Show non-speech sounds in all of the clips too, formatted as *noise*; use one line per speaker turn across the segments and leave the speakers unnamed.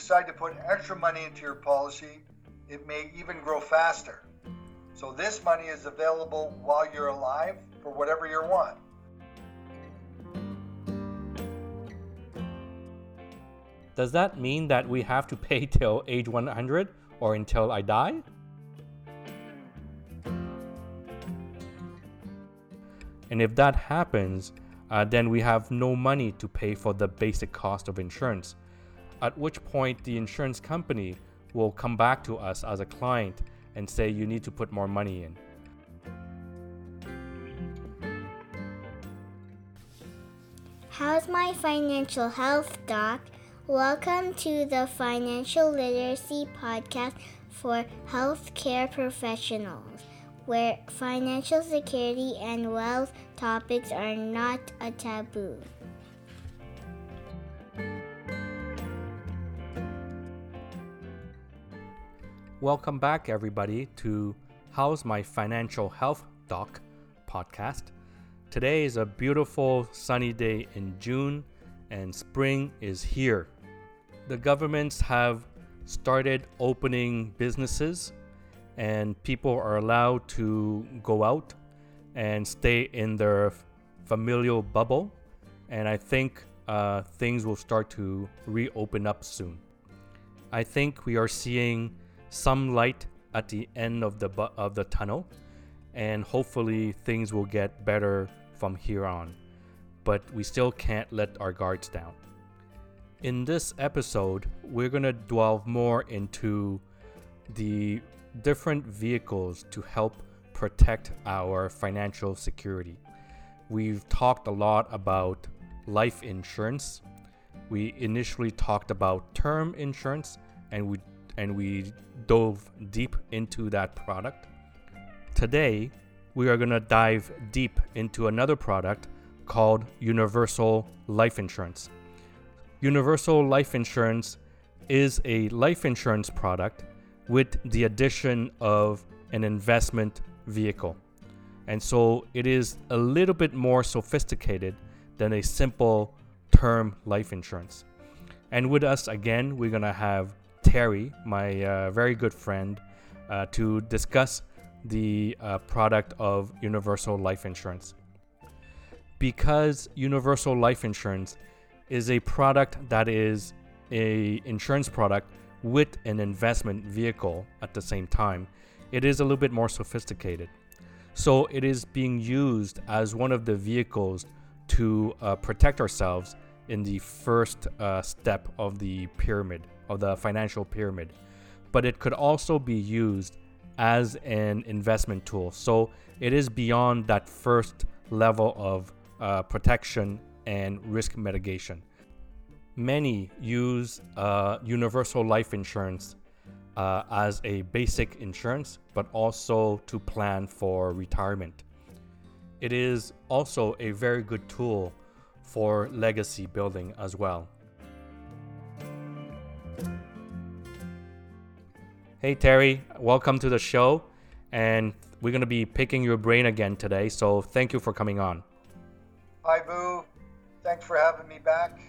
decide to put extra money into your policy, it may even grow faster. So this money is available while you're alive for whatever you want.
Does that mean that we have to pay till age 100 or until I die? And if that happens, uh, then we have no money to pay for the basic cost of insurance. At which point, the insurance company will come back to us as a client and say, You need to put more money in.
How's my financial health, Doc? Welcome to the Financial Literacy Podcast for healthcare professionals, where financial security and wealth topics are not a taboo.
Welcome back, everybody, to How's My Financial Health Doc podcast. Today is a beautiful sunny day in June, and spring is here. The governments have started opening businesses, and people are allowed to go out and stay in their familial bubble. And I think uh, things will start to reopen up soon. I think we are seeing some light at the end of the bu- of the tunnel, and hopefully things will get better from here on. But we still can't let our guards down. In this episode, we're gonna delve more into the different vehicles to help protect our financial security. We've talked a lot about life insurance. We initially talked about term insurance and we and we dove deep into that product. Today, we are going to dive deep into another product called Universal Life Insurance. Universal Life Insurance is a life insurance product with the addition of an investment vehicle. And so it is a little bit more sophisticated than a simple term life insurance. And with us again, we're going to have Terry, my uh, very good friend, uh, to discuss the uh, product of Universal Life Insurance. Because Universal Life Insurance is a product that is a insurance product with an investment vehicle at the same time, it is a little bit more sophisticated. So it is being used as one of the vehicles to uh, protect ourselves in the first uh, step of the pyramid, of the financial pyramid. But it could also be used as an investment tool. So it is beyond that first level of uh, protection and risk mitigation. Many use uh, universal life insurance uh, as a basic insurance, but also to plan for retirement. It is also a very good tool for legacy building as well. Hey Terry, welcome to the show. And we're going to be picking your brain again today. So thank you for coming on.
Hi, Vu. Thanks for having me back.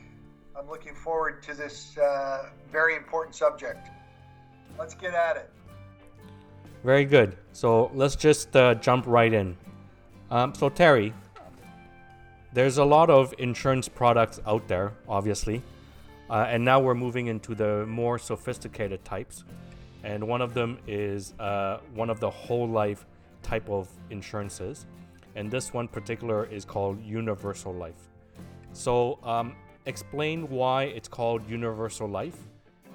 I'm looking forward to this uh, very important subject. Let's get at it.
Very good. So let's just uh, jump right in. Um, so, Terry, there's a lot of insurance products out there, obviously. Uh, and now we're moving into the more sophisticated types and one of them is uh, one of the whole life type of insurances, and this one particular is called Universal Life. So, um, explain why it's called Universal Life,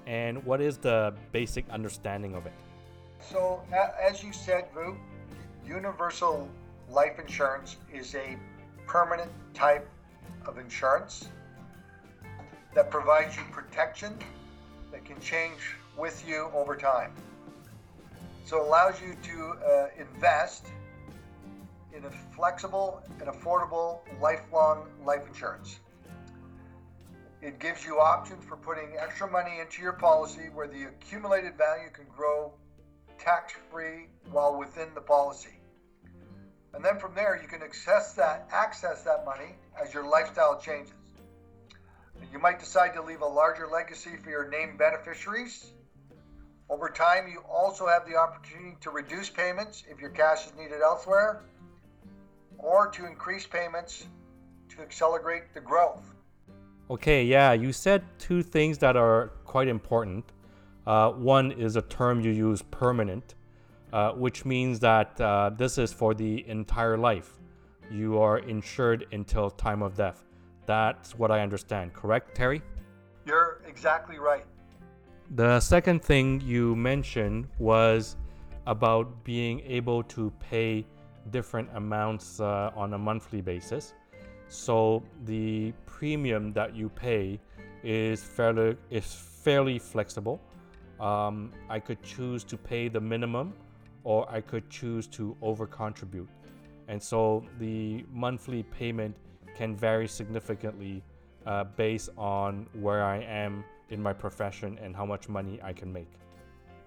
and what is the basic understanding of it.
So, as you said, Vu, Universal Life Insurance is a permanent type of insurance that provides you protection that can change with you over time. So it allows you to uh, invest in a flexible and affordable lifelong life insurance. It gives you options for putting extra money into your policy where the accumulated value can grow tax free while within the policy. And then from there you can access that access that money as your lifestyle changes. You might decide to leave a larger legacy for your named beneficiaries. Over time, you also have the opportunity to reduce payments if your cash is needed elsewhere, or to increase payments to accelerate the growth.
Okay, yeah, you said two things that are quite important. Uh, one is a term you use, permanent, uh, which means that uh, this is for the entire life. You are insured until time of death. That's what I understand, correct, Terry?
You're exactly right.
The second thing you mentioned was about being able to pay different amounts uh, on a monthly basis. So the premium that you pay is fairly is fairly flexible. Um, I could choose to pay the minimum, or I could choose to over contribute, and so the monthly payment can vary significantly uh, based on where I am in my profession and how much money I can make.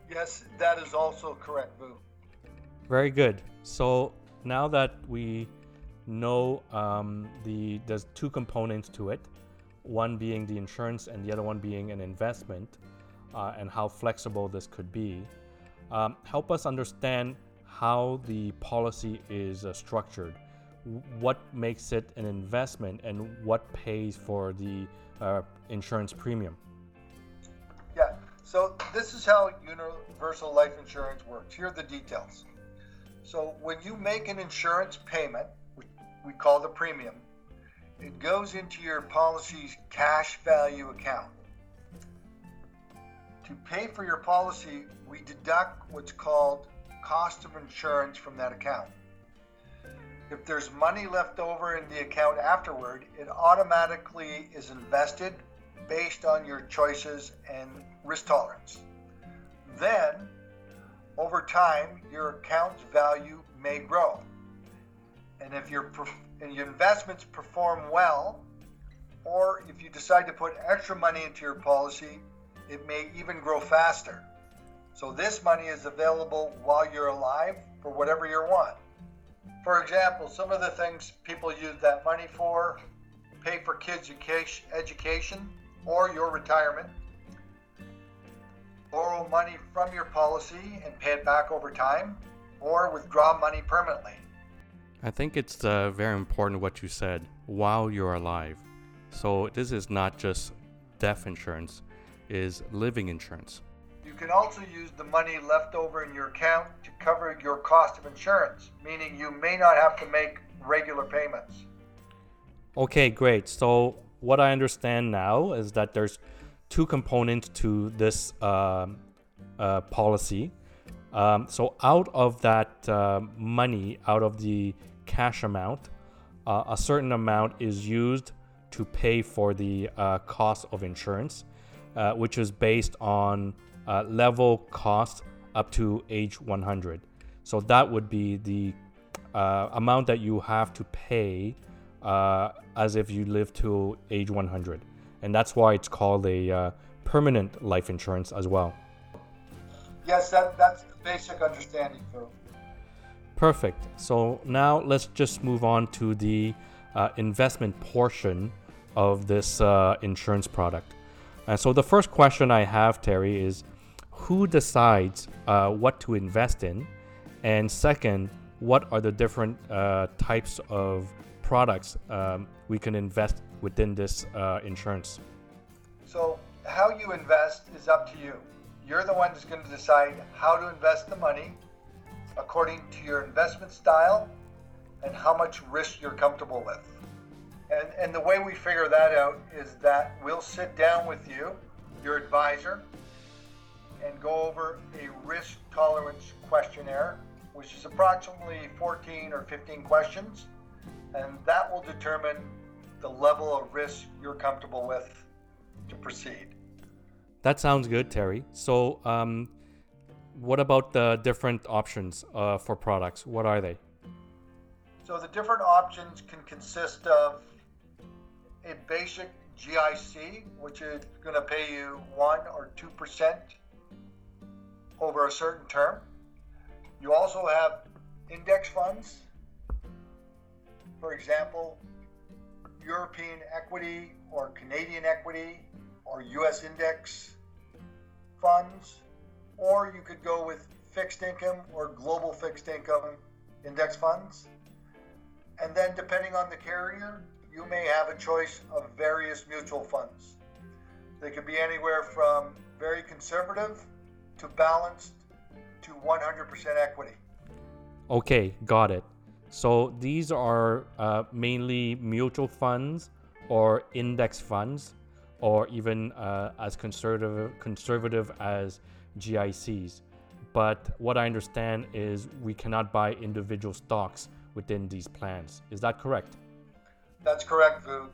Yes, that is also correct, Vu.
Very good. So now that we know um, the there's two components to it, one being the insurance and the other one being an investment, uh, and how flexible this could be. Um, help us understand how the policy is uh, structured what makes it an investment and what pays for the uh, insurance premium?
So this is how universal life insurance works. Here are the details. So when you make an insurance payment, which we call the premium, it goes into your policy's cash value account. To pay for your policy, we deduct what's called cost of insurance from that account. If there's money left over in the account afterward, it automatically is invested based on your choices and risk tolerance. Then, over time, your account's value may grow. And if your, and your investments perform well, or if you decide to put extra money into your policy, it may even grow faster. So this money is available while you're alive for whatever you want. For example, some of the things people use that money for pay for kids' education or your retirement, borrow money from your policy and pay it back over time, or withdraw money permanently.
I think it's uh, very important what you said while you're alive. So this is not just death insurance, is living insurance You
can also use the money left over in your account to cover your cost of insurance, meaning you may not have to make regular payments.
Okay, great. So, what I understand now is that there's two components to this uh, uh, policy. Um, so, out of that uh, money, out of the cash amount, uh, a certain amount is used to pay for the uh, cost of insurance, uh, which is based on level cost up to age 100. So that would be the amount that you have to pay uh, as if you live to age 100. And that's why it's called a uh, permanent life insurance as well.
Yes, that, that's basic understanding, Phil.
Perfect. So now let's just move on to the uh, investment portion of this uh, insurance product. And so the first question I have, Terry, is who decides uh, what to invest in? And second, what are the different uh, types of products um, we can invest within this uh, insurance?
So, how you invest is up to you. You're the one who's going to decide how to invest the money according to your investment style and how much risk you're comfortable with. And, and the way we figure that out is that we'll sit down with you, your advisor, and go over a risk tolerance questionnaire, which is approximately 14 or 15 questions, and that will determine the level of risk you're comfortable with to proceed.
That sounds good, Terry. So, um, what about the different options uh, for products? What are they?
So, the different options can consist of a basic GIC, which is going to pay you 1 or 2% over a certain term. You also have index funds. For example, European equity or Canadian equity or US index funds, or you could go with fixed income or global fixed income index funds. And then, depending on the carrier, you may have a choice of various mutual funds. They could be anywhere from very conservative to balanced to 100% equity.
Okay, got it. So these are uh, mainly mutual funds or index funds, or even uh, as conservative conservative as GICs. But what I understand is we cannot buy individual stocks within these plans. Is that correct?
That's correct, Vu.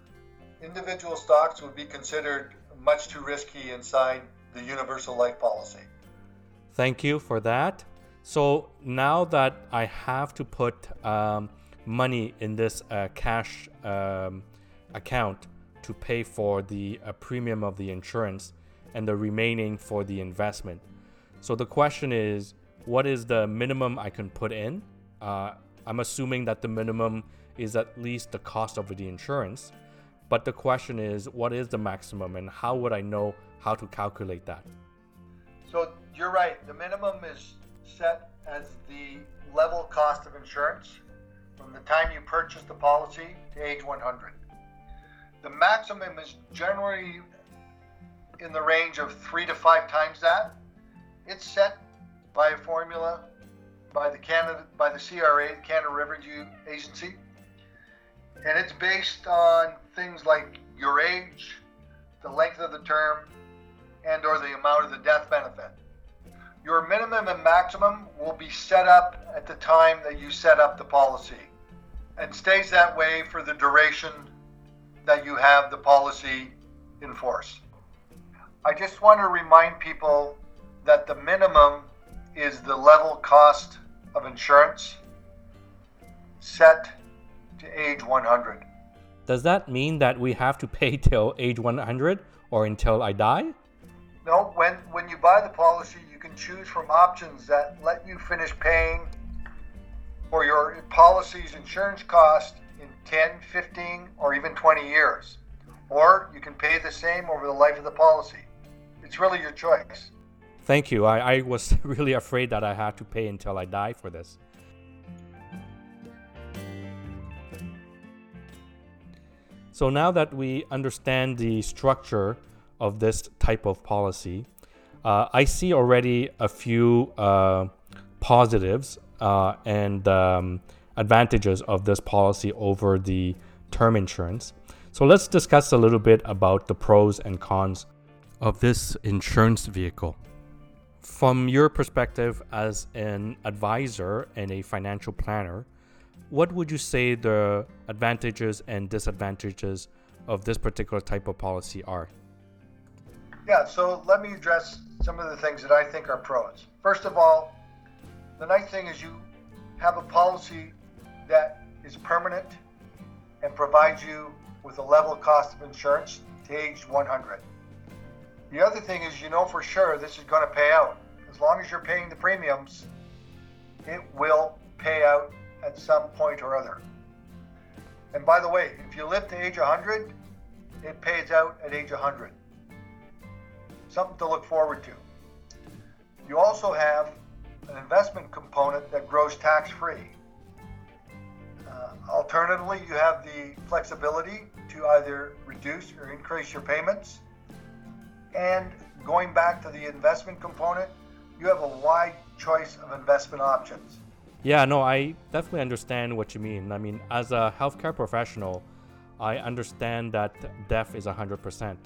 Individual stocks would be considered much too risky inside the universal life policy.
Thank you for that. So now that I have to put um, money in this uh, cash um, account to pay for the uh, premium of the insurance and the remaining for the investment. So the question is, what is the minimum I can put in? Uh, I'm assuming that the minimum is at least the cost of the insurance. But the question is, what is the maximum and how would I know how to calculate that?
So you're right. The minimum is set as the level cost of insurance from the time you purchase the policy to age 100. The maximum is generally in the range of three to five times that. It's set by a formula by the Canada by the CRA, Canada Revenue Agency, and it's based on things like your age, the length of the term, and or the amount of the death benefit. Minimum and maximum will be set up at the time that you set up the policy and stays that way for the duration that you have the policy in force. I just want to remind people that the minimum is the level cost of insurance set to age 100.
Does that mean that we have to pay till age 100 or until I die?
No, when, when you buy the policy, choose from options that let you finish paying for your policy's insurance cost in 10, 15, or even 20 years. Or you can pay the same over the life of the policy. It's really your choice.
Thank you. I, I was *laughs* really afraid that I had to pay until I die for this. So now that we understand the structure of this type of policy, uh, I see already a few uh, positives uh, and um, advantages of this policy over the term insurance. So let's discuss a little bit about the pros and cons of this insurance vehicle. From your perspective as an advisor and a financial planner, what would you say the advantages and disadvantages of this particular type of policy are?
Yeah, so let me address some of the things that I think are pros. First of all, the nice thing is you have a policy that is permanent and provides you with a level cost of insurance to age 100. The other thing is you know for sure this is going to pay out. As long as you're paying the premiums, it will pay out at some point or other. And by the way, if you live to age 100, it pays out at age 100 something to look forward to. You also have an investment component that grows tax free. Uh, alternatively, you have the flexibility to either reduce or increase your payments. And going back to the investment component, you have a wide choice of investment options.
Yeah, no, I definitely understand what you mean. I mean, as a healthcare professional, I understand that death is 100%.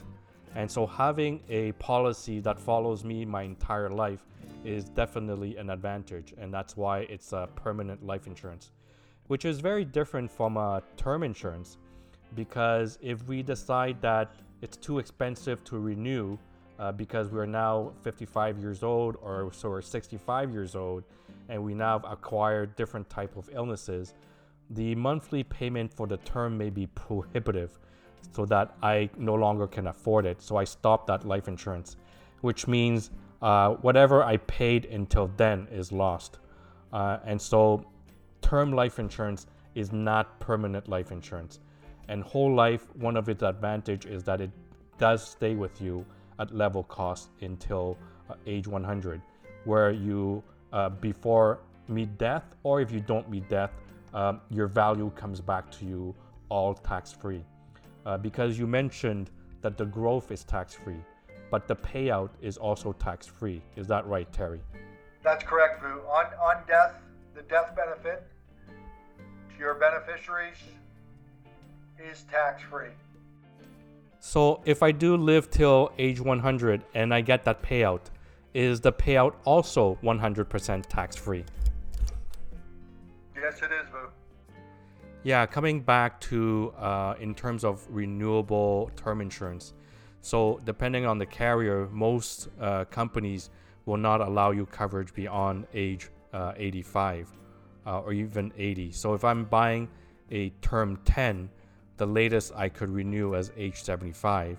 And so having a policy that follows me my entire life is definitely an advantage. And that's why it's a permanent life insurance, which is very different from a term insurance. Because if we decide that it's too expensive to renew uh, because we're now 55 years old or so we're 65 years old and we now have acquired different type of illnesses, the monthly payment for the term may be prohibitive so that I no longer can afford it. So I stopped that life insurance, which means uh, whatever I paid until then is lost. Uh, and so term life insurance is not permanent life insurance. And whole life, one of its advantage is that it does stay with you at level cost until uh, age 100, where you uh, before meet death, or if you don't meet death, um, your value comes back to you all tax free. Uh, because you mentioned that the growth is tax free, but the payout is also tax free. Is that right, Terry?
That's correct, Vu. On, on death, the death benefit to your beneficiaries is tax free.
So if I do live till age 100 and I get that payout, is the payout also 100% tax free?
Yes, it is, Vu.
Yeah, coming back to uh, in terms of renewable term insurance. So, depending on the carrier, most uh, companies will not allow you coverage beyond age uh, 85 uh, or even 80. So, if I'm buying a term 10, the latest I could renew as age 75.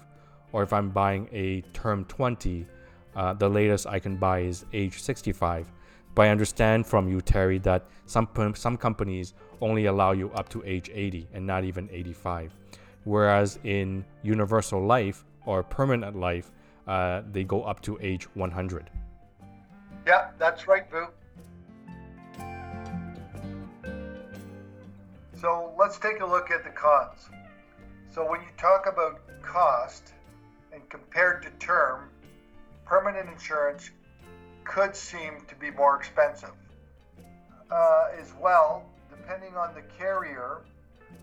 Or if I'm buying a term 20, uh, the latest I can buy is age 65. But I understand from you, Terry, that some some companies only allow you up to age 80 and not even 85, whereas in universal life or permanent life, uh, they go up to age 100.
Yeah, that's right, Vu. So let's take a look at the cons. So when you talk about cost and compared to term, permanent insurance could seem to be more expensive. Uh, as well, depending on the carrier,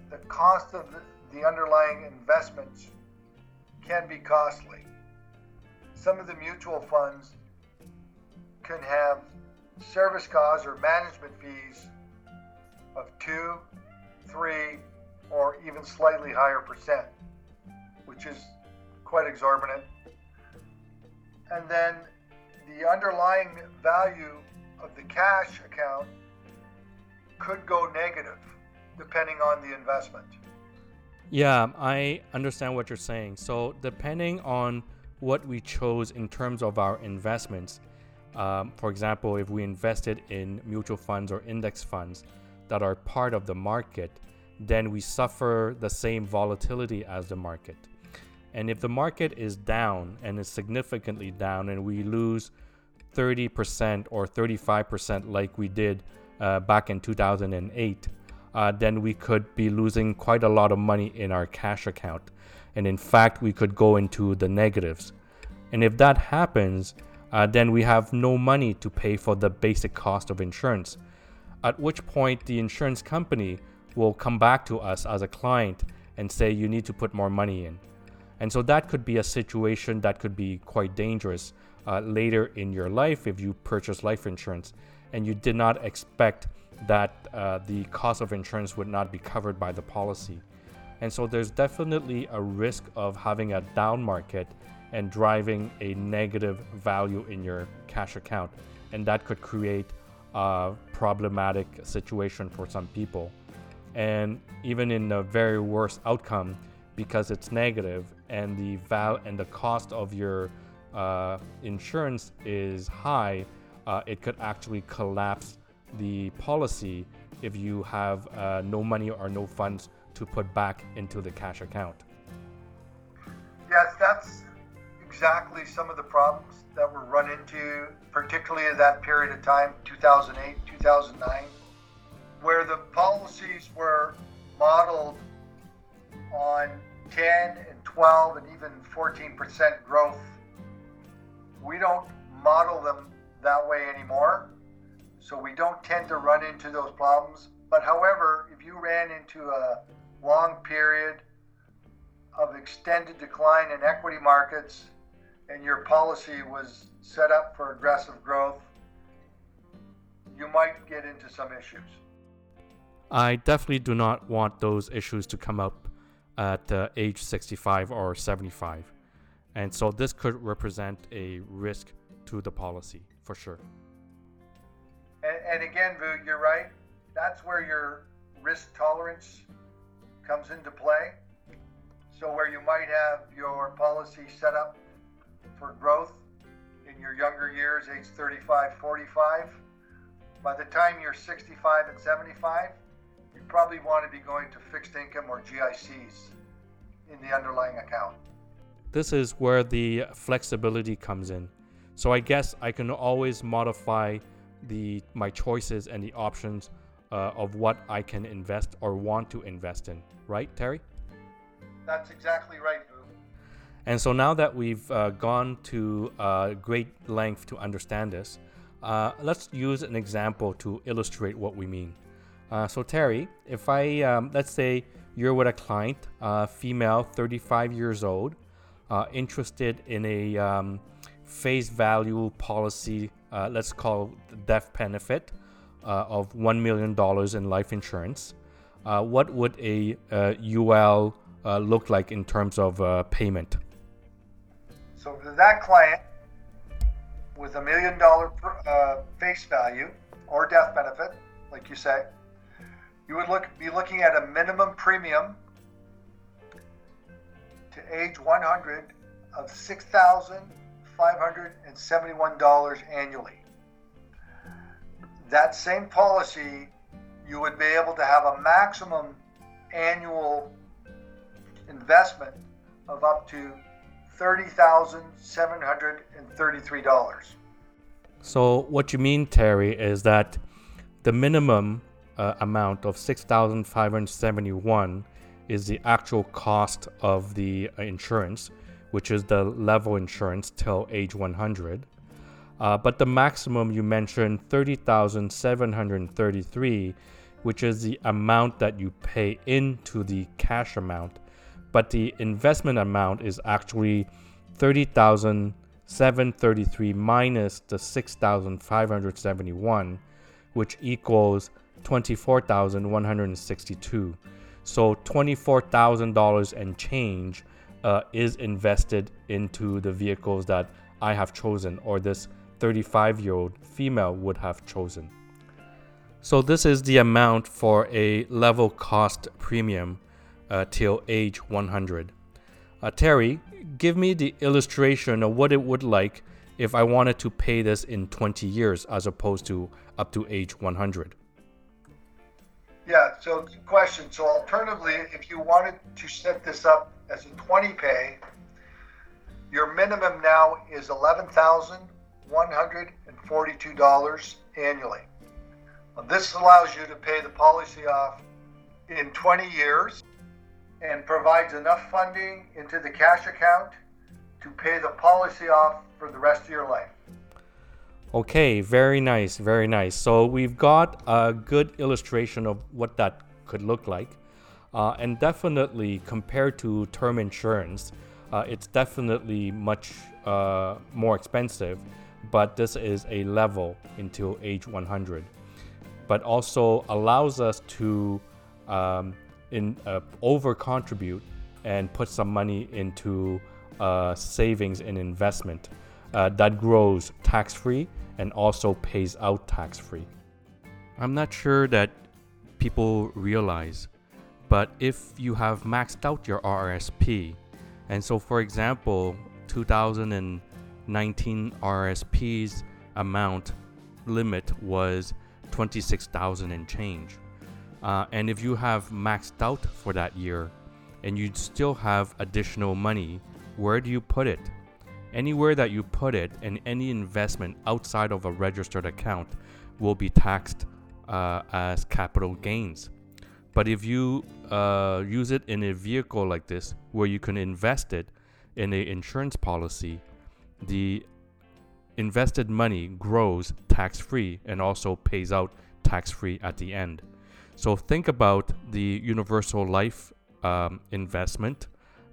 the cost of the, the underlying investments can be costly. Some of the mutual funds can have service costs or management fees of two, three, or even slightly higher percent, which is quite exorbitant. And then the underlying value of the cash account could go negative depending on the investment.
Yeah, I understand what you're saying. So, depending on what we chose in terms of our investments, um, for example, if we invested in mutual funds or index funds that are part of the market, then we suffer the same volatility as the market. And if the market is down and is significantly down and we lose 30% or 35% like we did uh, back in 2008, uh, then we could be losing quite a lot of money in our cash account. And in fact, we could go into the negatives. And if that happens, uh, then we have no money to pay for the basic cost of insurance. At which point, the insurance company will come back to us as a client and say, You need to put more money in. And so that could be a situation that could be quite dangerous uh, later in your life if you purchase life insurance and you did not expect that uh, the cost of insurance would not be covered by the policy. And so there's definitely a risk of having a down market and driving a negative value in your cash account. And that could create a problematic situation for some people. And even in the very worst outcome, because it's negative and the val and the cost of your uh, insurance is high, uh, it could actually collapse the policy if you have uh, no money or no funds to put back into the cash account.
Yes, that's exactly some of the problems that were run into, particularly at that period of time, 2008, 2009, where the policies were modeled on 10 and 12 and even 14% growth we don't model them that way anymore. So we don't tend to run into those problems. But however, if you ran into a long period of extended decline in equity markets and your policy was set up for aggressive growth, you might get into some issues.
I definitely do not want those issues to come up at uh, age 65 or 75. And so this could represent a risk to the policy for sure.
And, and again, Vu, you're right. That's where your risk tolerance comes into play. So, where you might have your policy set up for growth in your younger years, age 35, 45, by the time you're 65 and 75, you probably want to be going to fixed income or GICs in the underlying account.
This is where the flexibility comes in. So I guess I can always modify the my choices and the options uh, of what I can invest or want to invest in, right, Terry?
That's exactly right, Vu.
And so now that we've uh, gone to uh, great length to understand this, uh, let's use an example to illustrate what we mean. Uh, so Terry, if I um, let's say you're with a client, uh, female, 35 years old, uh, interested in a um, face value policy, let's call death benefit of one million dollars in life insurance. what would a UL look like in terms of payment?
So that client with a million dollar uh, face value or death benefit, like you say, you would look be looking at a minimum premium to age 100 of $6,571 annually. That same policy, you would be able to have a maximum annual investment of up to $30,733.
So, what you mean, Terry, is that the minimum uh, amount of 6571 is the actual cost of the uh, insurance, which is the level insurance till age 100. Uh, but the maximum you mentioned, 30,733, which is the amount that you pay into the cash amount but the investment amount is actually 30,733 minus the 6,571, which equals 24,162. So $24,000 and change uh, is invested into the vehicles that I have chosen or this 35 year old female would have chosen. So this is the amount for a level cost premium uh, till age 100. Uh, Terry, give me the illustration of what it would like if I wanted to pay this in 20 years as opposed to up to age 100.
Yeah, so good question. So alternatively, if you wanted to set this up as a 20 pay, your minimum now is $11,142 annually. This allows you to pay the policy off in 20 years and provides enough funding into the cash account to pay the policy off for the rest of your life.
Okay, very nice, very nice. So we've got a good illustration of what that could look like. Uh, and definitely compared to term insurance, uh, it's definitely much uh, more expensive, but this is a level until age 100. But also allows us to um, in uh, over contribute and put some money into uh, savings and investment uh, that grows tax free and also pays out tax free. I'm not sure that people realize, but if you have maxed out your RRSP, and so for example, 2019 RRSP's amount limit was 26,000 and change uh, and if you have maxed out for that year and you still have additional money, where do you put it? Anywhere that you put it and any investment outside of a registered account will be taxed uh, as capital gains. But if you uh, use it in a vehicle like this, where you can invest it in an insurance policy, the invested money grows tax free and also pays out tax free at the end. So think about the universal life um, investment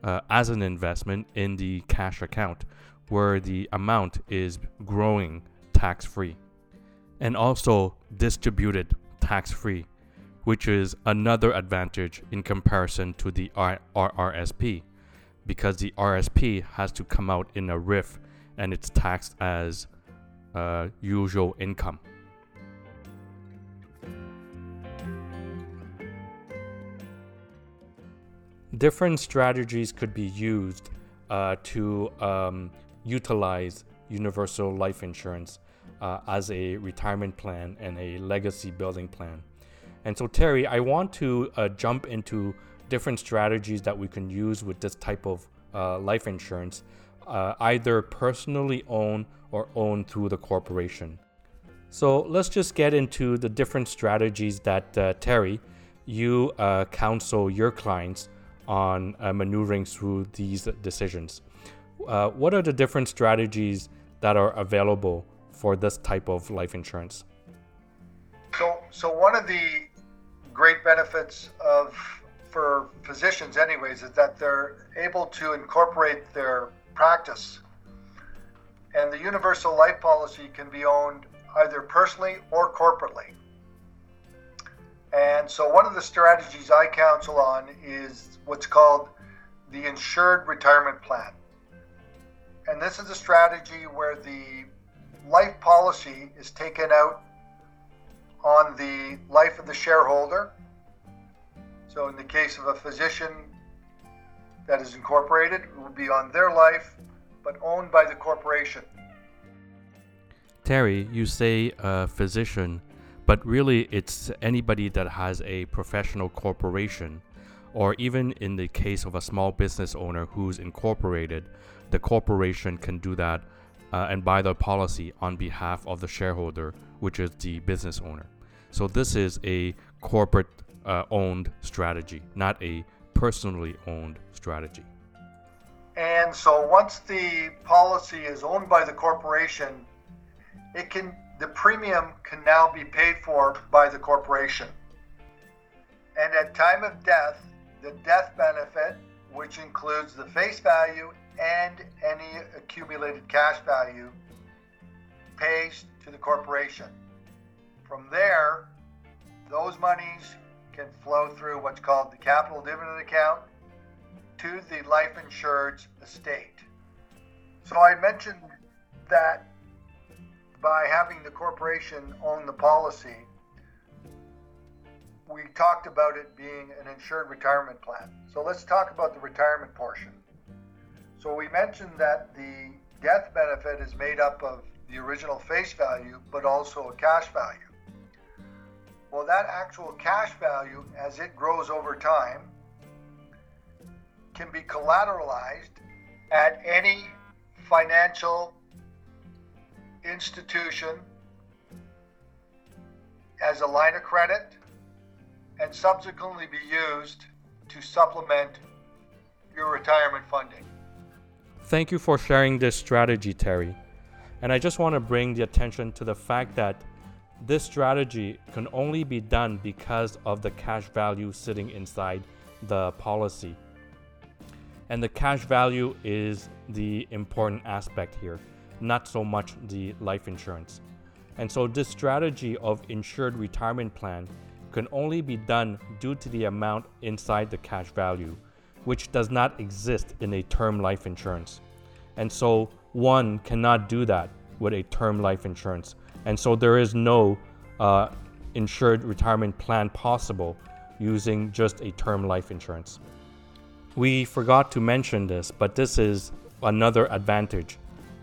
uh, as an investment in the cash account, where the amount is growing tax free and also distributed tax free, which is another advantage in comparison to the RRSP because the RSP has to come out in a RRIF and it's taxed as uh, usual income. Different strategies could be used uh, to um, utilize universal life insurance uh, as a retirement plan and a legacy building plan. And so, Terry, I want to uh, jump into different strategies that we can use with this type of uh, life insurance, uh, either personally owned or owned through the corporation. So let's just get into the different strategies that uh, Terry, you counsel your clients on uh, maneuvering through these decisions. Uh, what are the different strategies that are available for this type of life insurance?
So, so one of the great benefits of for physicians, anyways, is that they're able to incorporate their practice. And the universal life policy can be owned either personally or corporately. And so, one of the strategies I counsel on is what's called the insured retirement plan. And this is a strategy where the life policy is taken out on the life of the shareholder. So, in the case of a physician that is incorporated, it will be on their life, but owned by the corporation.
Terry, you say a physician, but really it's anybody that has a professional corporation, or even in the case of a small business owner who's incorporated, the corporation can do that uh, and buy the policy on behalf of the shareholder, which is the business owner. So this is a corporate uh, owned strategy, not a personally owned strategy.
And so once the policy is owned by the corporation, it can the premium can now be paid for by the corporation. And at time of death, the death benefit, which includes the face value and any accumulated cash value, pays to the corporation. From there, those monies can flow through what's called the capital dividend account to the life insured's estate. So I mentioned that by having the corporation own the policy, we talked about it being an insured retirement plan. So let's talk about the retirement portion. So we mentioned that the death benefit is made up of the original face value, but also a cash value. Well, that actual cash value, as it grows over time, can be collateralized at any financial institution as a line of credit and subsequently be used to supplement your retirement funding.
Thank you for sharing this strategy, Terry. And I just want to bring the attention to the fact that this strategy can only be done because of the cash value sitting inside the policy. And the cash value is the important aspect here, not so much the life insurance. And so, this strategy of insured retirement plan can only be done due to the amount inside the cash value, which does not exist in a term life insurance. And so, one cannot do that with a term life insurance. And so, there is no uh, insured retirement plan possible using just a term life insurance. We forgot to mention this, but this is another advantage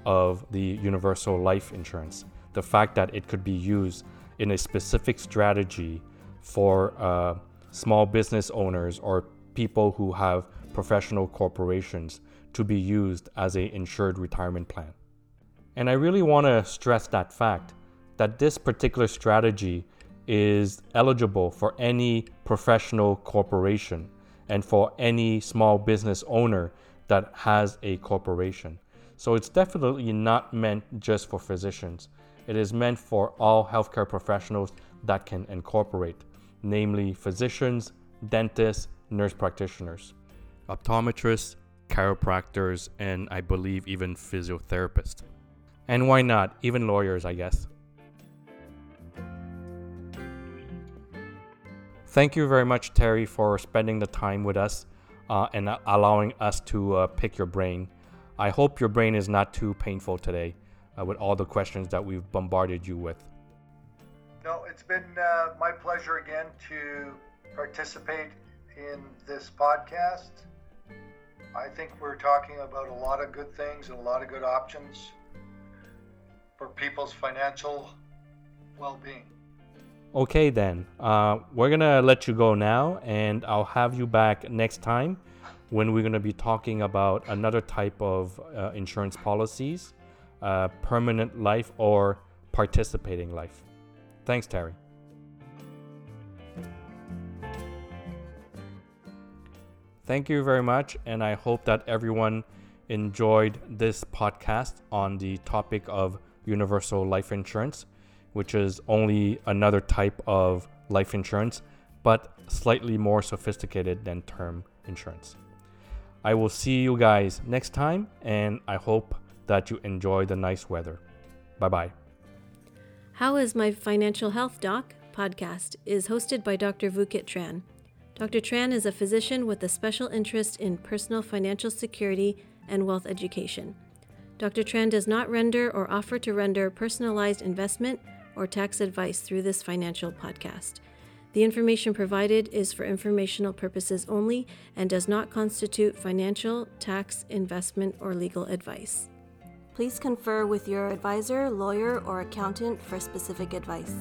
of the universal life insurance the fact that it could be used in a specific strategy for uh, small business owners or people who have professional corporations to be used as a insured retirement plan. And I really want to stress that fact that this particular strategy is eligible for any professional corporation and for any small business owner that has a corporation. So it's definitely not meant just for physicians. It is meant for all healthcare professionals that can incorporate, namely physicians, dentists, nurse practitioners, optometrists, chiropractors, and I believe even physiotherapists. And why not? Even lawyers, I guess. Thank you very much, Terry, for spending the time with us uh, and allowing us to uh, pick your brain. I hope your brain is not too painful today uh, with all the questions that we've bombarded you with.
No, it's been uh, my pleasure again to participate in this podcast. I think we're talking about a lot of good things and a lot of good options for people's financial well being.
Okay, then. Uh, we're going to let you go now, and I'll have you back next time when we're going to be talking about another type of uh, insurance policies uh, permanent life or participating life. Thanks, Terry. Thank you very much, and I hope that everyone enjoyed this podcast on the topic of universal life insurance, which is only another type of life insurance, but slightly more sophisticated than term insurance. I will see you guys next time, and I hope that you enjoy the nice weather. Bye bye.
How is My Financial Health Doc podcast is hosted by Dr. Vukit Tran. Dr. Tran is a physician with a special interest in personal financial security and wealth education. Dr. Tran does not render or offer to render personalized investment or tax advice through this financial podcast. The information provided is for informational purposes only and does not constitute financial, tax, investment, or legal advice. Please confer with your advisor, lawyer, or accountant for specific advice.